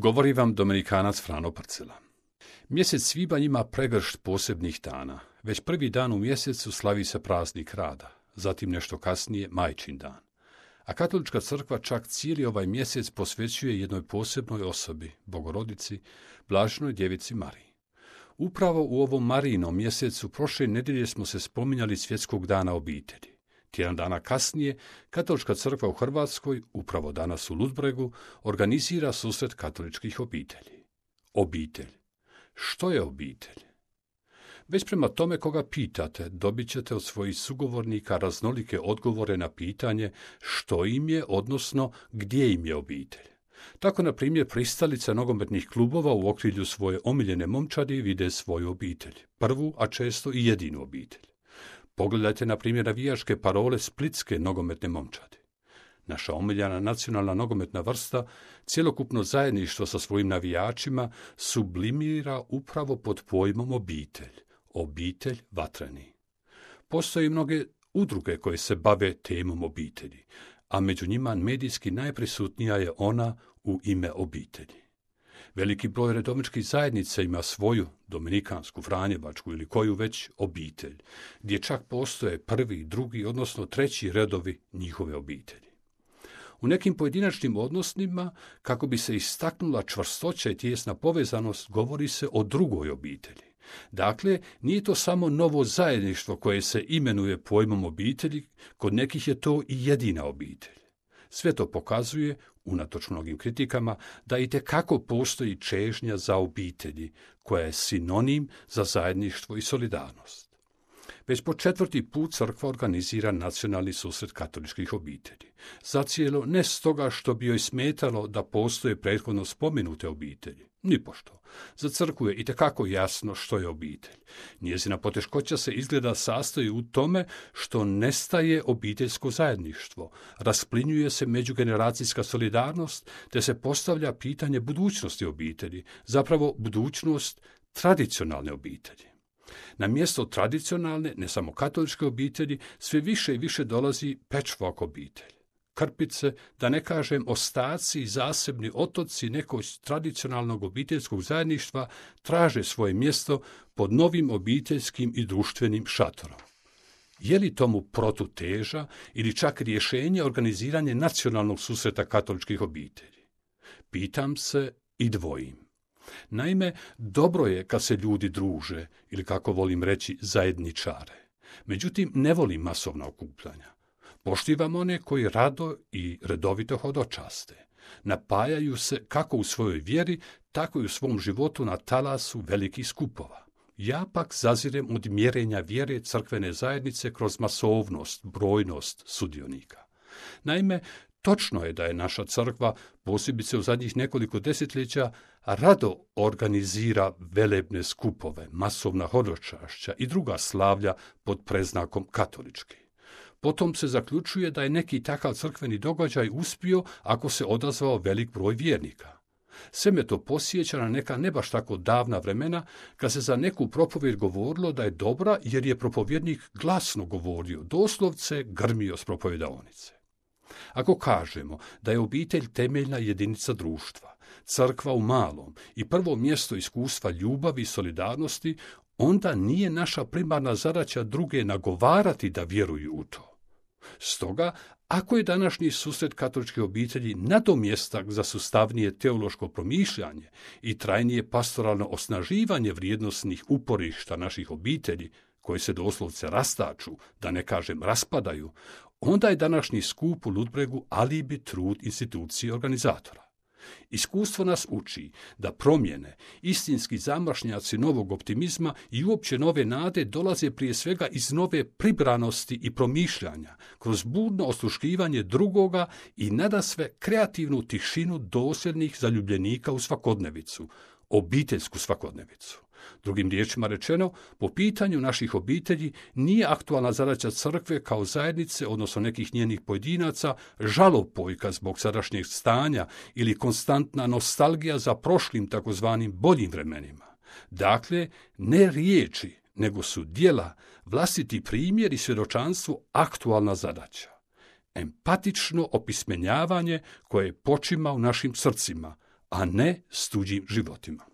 Govori vam Dominikanac Frano Parcela. Mjesec svibanj ima pregršt posebnih dana. Već prvi dan u mjesecu slavi se praznik rada, zatim nešto kasnije majčin dan. A katolička crkva čak cijeli ovaj mjesec posvećuje jednoj posebnoj osobi, bogorodici, blažnoj djevici Mariji. Upravo u ovom Marijinom mjesecu prošle nedjelje smo se spominjali svjetskog dana obitelji. Tjedan dana kasnije, Katolička crkva u Hrvatskoj, upravo danas u Ludbregu, organizira susret katoličkih obitelji. Obitelj. Što je obitelj? Već prema tome koga pitate, dobit ćete od svojih sugovornika raznolike odgovore na pitanje što im je, odnosno gdje im je obitelj. Tako, na primjer, pristalice nogometnih klubova u okrilju svoje omiljene momčadi vide svoju obitelj, prvu, a često i jedinu obitelj. Pogledajte, na primjer, navijaške parole splitske nogometne momčadi. Naša omiljena nacionalna nogometna vrsta, cjelokupno zajedništvo sa svojim navijačima, sublimira upravo pod pojmom obitelj. Obitelj vatreni. Postoje mnoge udruge koje se bave temom obitelji, a među njima medijski najprisutnija je ona u ime obitelji. Veliki broj redovničkih zajednica ima svoju dominikansku, franjevačku ili koju već obitelj, gdje čak postoje prvi, drugi, odnosno treći redovi njihove obitelji. U nekim pojedinačnim odnosnima, kako bi se istaknula čvrstoća i tijesna povezanost, govori se o drugoj obitelji. Dakle, nije to samo novo zajedništvo koje se imenuje pojmom obitelji, kod nekih je to i jedina obitelj. Sve to pokazuje, unatoč mnogim kritikama, da i kako postoji čežnja za obitelji, koja je sinonim za zajedništvo i solidarnost. Već po četvrti put crkva organizira nacionalni susret katoličkih obitelji. Zacijelo ne stoga što bi joj smetalo da postoje prethodno spomenute obitelji, Nipošto. Za crkvu je i tekako jasno što je obitelj. Njezina poteškoća se izgleda sastoji u tome što nestaje obiteljsko zajedništvo, rasplinjuje se međugeneracijska solidarnost, te se postavlja pitanje budućnosti obitelji, zapravo budućnost tradicionalne obitelji. Na mjesto tradicionalne, ne samo katoličke obitelji, sve više i više dolazi patchwork obitelj krpice, da ne kažem ostaci i zasebni otoci nekog tradicionalnog obiteljskog zajedništva traže svoje mjesto pod novim obiteljskim i društvenim šatorom. Je li tomu protuteža ili čak rješenje organiziranje nacionalnog susreta katoličkih obitelji? Pitam se i dvojim. Naime, dobro je kad se ljudi druže, ili kako volim reći, zajedničare. Međutim, ne volim masovna okupljanja. Poštivam one koji rado i redovito hodočaste. Napajaju se kako u svojoj vjeri, tako i u svom životu na talasu velikih skupova. Ja pak zazirem od mjerenja vjere crkvene zajednice kroz masovnost, brojnost sudionika. Naime, točno je da je naša crkva, posebice u zadnjih nekoliko desetljeća, rado organizira velebne skupove, masovna hodočašća i druga slavlja pod preznakom katolički. Potom se zaključuje da je neki takav crkveni događaj uspio ako se odazvao velik broj vjernika. Sve me to posjeća na neka ne baš tako davna vremena, kad se za neku propovjed govorilo da je dobra jer je propovjednik glasno govorio, doslovce grmio s propovjedaonice. Ako kažemo da je obitelj temeljna jedinica društva, crkva u malom i prvo mjesto iskustva ljubavi i solidarnosti, onda nije naša primarna zadaća druge nagovarati da vjeruju u to. Stoga, ako je današnji susret katoličke obitelji nadomjestak za sustavnije teološko promišljanje i trajnije pastoralno osnaživanje vrijednosnih uporišta naših obitelji, koji se doslovce rastaču, da ne kažem raspadaju, onda je današnji skup u Ludbregu alibi trud institucije organizatora. Iskustvo nas uči da promjene, istinski zamašnjaci novog optimizma i uopće nove nade dolaze prije svega iz nove pribranosti i promišljanja, kroz budno osluškivanje drugoga i nada sve kreativnu tišinu dosljednih zaljubljenika u svakodnevicu, obiteljsku svakodnevicu. Drugim riječima rečeno, po pitanju naših obitelji nije aktualna zadaća crkve kao zajednice, odnosno nekih njenih pojedinaca, žalopojka zbog sadašnjeg stanja ili konstantna nostalgija za prošlim takozvanim boljim vremenima. Dakle, ne riječi, nego su dijela, vlastiti primjer i svjedočanstvo aktualna zadaća. Empatično opismenjavanje koje počima u našim srcima, a ne s tuđim životima.